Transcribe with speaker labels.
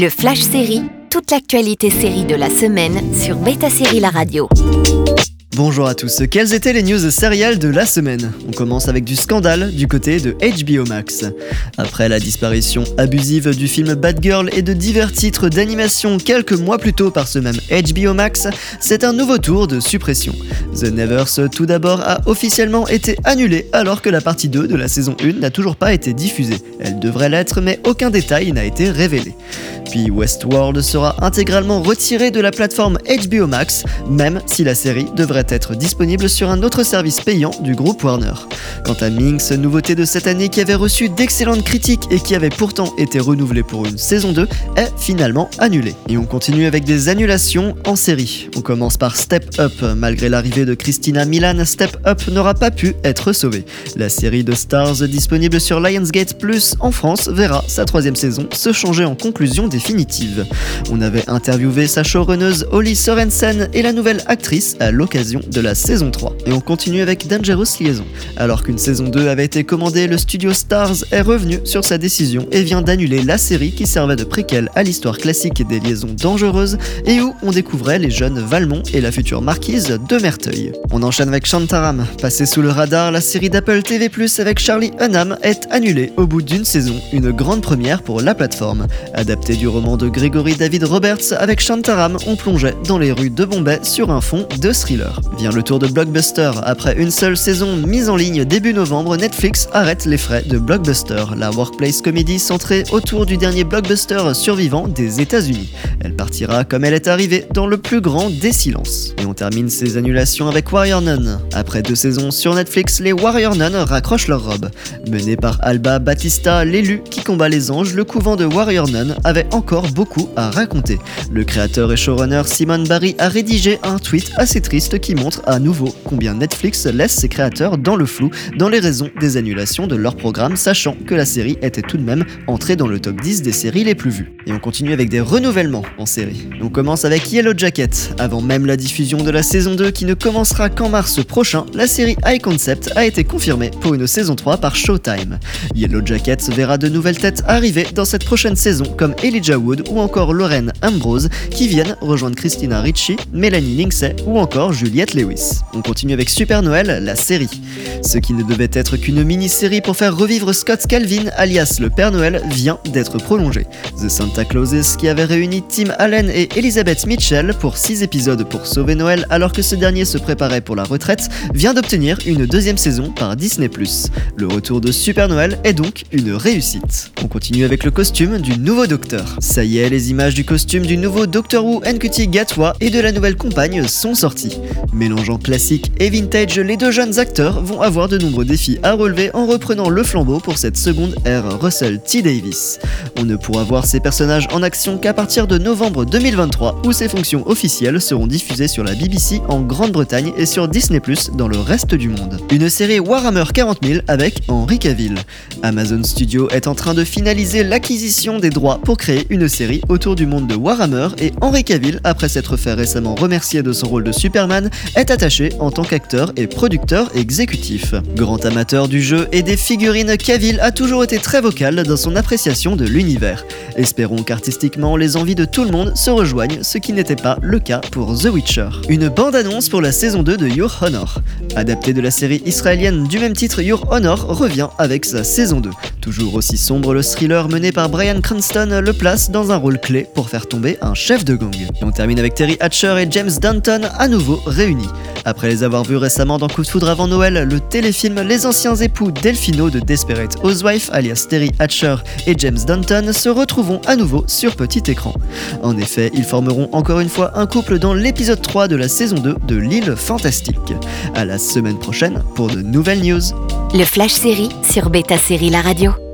Speaker 1: Le Flash Série, toute l'actualité série de la semaine sur Beta Série La Radio.
Speaker 2: Bonjour à tous, quelles étaient les news sériales de la semaine? On commence avec du scandale du côté de HBO Max. Après la disparition abusive du film Bad Girl et de divers titres d'animation quelques mois plus tôt par ce même HBO Max, c'est un nouveau tour de suppression. The Nevers tout d'abord a officiellement été annulé alors que la partie 2 de la saison 1 n'a toujours pas été diffusée. Elle devrait l'être mais aucun détail n'a été révélé. Puis Westworld sera intégralement retiré de la plateforme HBO Max, même si la série devrait être disponible sur un autre service payant du groupe Warner. Quant à Minx, nouveauté de cette année qui avait reçu d'excellentes critiques et qui avait pourtant été renouvelée pour une saison 2, est finalement annulée. Et on continue avec des annulations en série. On commence par Step Up. Malgré l'arrivée de Christina Milan, Step Up n'aura pas pu être sauvé. La série de Stars disponible sur Lionsgate Plus en France verra sa troisième saison se changer en conclusion définitive. On avait interviewé sa showrunneuse Holly Sorensen et la nouvelle actrice à l'occasion de la saison 3. Et on continue avec Dangerous Liaison. Alors qu'une saison 2 avait été commandée, le studio Stars est revenu sur sa décision et vient d'annuler la série qui servait de préquel à l'histoire classique des liaisons dangereuses et où on découvrait les jeunes Valmont et la future marquise de Merteuil. On enchaîne avec Shantaram. Passé sous le radar, la série d'Apple TV Plus avec Charlie Hunnam est annulée au bout d'une saison, une grande première pour la plateforme. Adapté du roman de Gregory David Roberts, avec Shantaram, on plongeait dans les rues de Bombay sur un fond de thriller. Vient le tour de Blockbuster. Après une seule saison mise en ligne début novembre, Netflix arrête les frais de Blockbuster, la workplace comédie centrée autour du dernier blockbuster survivant des États-Unis. Elle partira comme elle est arrivée, dans le plus grand des silences. Et on termine ces annulations avec Warrior Nun. Après deux saisons sur Netflix, les Warrior Nun raccrochent leur robe. Mené par Alba Batista, l'élu qui combat les anges, le couvent de Warrior Nun avait encore beaucoup à raconter. Le créateur et showrunner Simon Barry a rédigé un tweet assez triste qui montre à nouveau combien Netflix laisse ses créateurs dans le flou dans les raisons des annulations de leur programme, sachant que la série était tout de même entrée dans le top 10 des séries les plus vues. Et on continue avec des renouvellements en série. On commence avec Yellow Jacket. Avant même la diffusion de la saison 2 qui ne commencera qu'en mars prochain, la série High Concept a été confirmée pour une saison 3 par Showtime. Yellow Jacket verra de nouvelles têtes arriver dans cette prochaine saison comme Elijah Wood ou encore Lorraine Ambrose qui viennent rejoindre Christina Ricci, Melanie Lindsay ou encore On continue avec Super Noël, la série. Ce qui ne devait être qu'une mini-série pour faire revivre Scott Calvin alias le Père Noël vient d'être prolongé. The Santa Clauses qui avait réuni Tim Allen et Elizabeth Mitchell pour 6 épisodes pour sauver Noël alors que ce dernier se préparait pour la retraite vient d'obtenir une deuxième saison par Disney+. Le retour de Super Noël est donc une réussite. On continue avec le costume du nouveau docteur. Ça y est, les images du costume du nouveau Doctor Who NQT Gatwa et de la nouvelle compagne sont sorties. Mélangeant classique et vintage, les deux jeunes acteurs vont avoir de nombreux défis à relever en reprenant le flambeau pour cette seconde ère Russell T. Davis. On ne pourra voir ces personnages en action qu'à partir de novembre 2023 où ces fonctions officielles seront diffusées sur la BBC en Grande-Bretagne et sur Disney dans le reste du monde. Une série Warhammer 40 000 avec Henry Cavill. Amazon Studio est en train de finaliser l'acquisition des droits pour créer une série autour du monde de Warhammer et Henry Cavill, après s'être fait récemment remercier de son rôle de Superman, est attaché en tant qu'acteur et producteur exécutif. Grand amateur du jeu et des figurines, Cavill a toujours été très vocal dans son appréciation de l'univers. Espérons qu'artistiquement les envies de tout le monde se rejoignent, ce qui n'était pas le cas pour The Witcher. Une bande-annonce pour la saison 2 de Your Honor. Adapté de la série israélienne du même titre, Your Honor revient avec sa saison 2. Toujours aussi sombre, le thriller mené par Brian Cranston le place dans un rôle clé pour faire tomber un chef de gang. Et on termine avec Terry Hatcher et James Danton à nouveau réunis. Après les avoir vus récemment dans Coup de foudre avant Noël, le téléfilm Les anciens époux Delphino de Desperate Housewife, alias Terry Hatcher et James Danton, se retrouveront à nouveau sur petit écran. En effet, ils formeront encore une fois un couple dans l'épisode 3 de la saison 2 de L'île fantastique. À la semaine prochaine pour de nouvelles news.
Speaker 1: Le Flash Série sur Beta Série La Radio.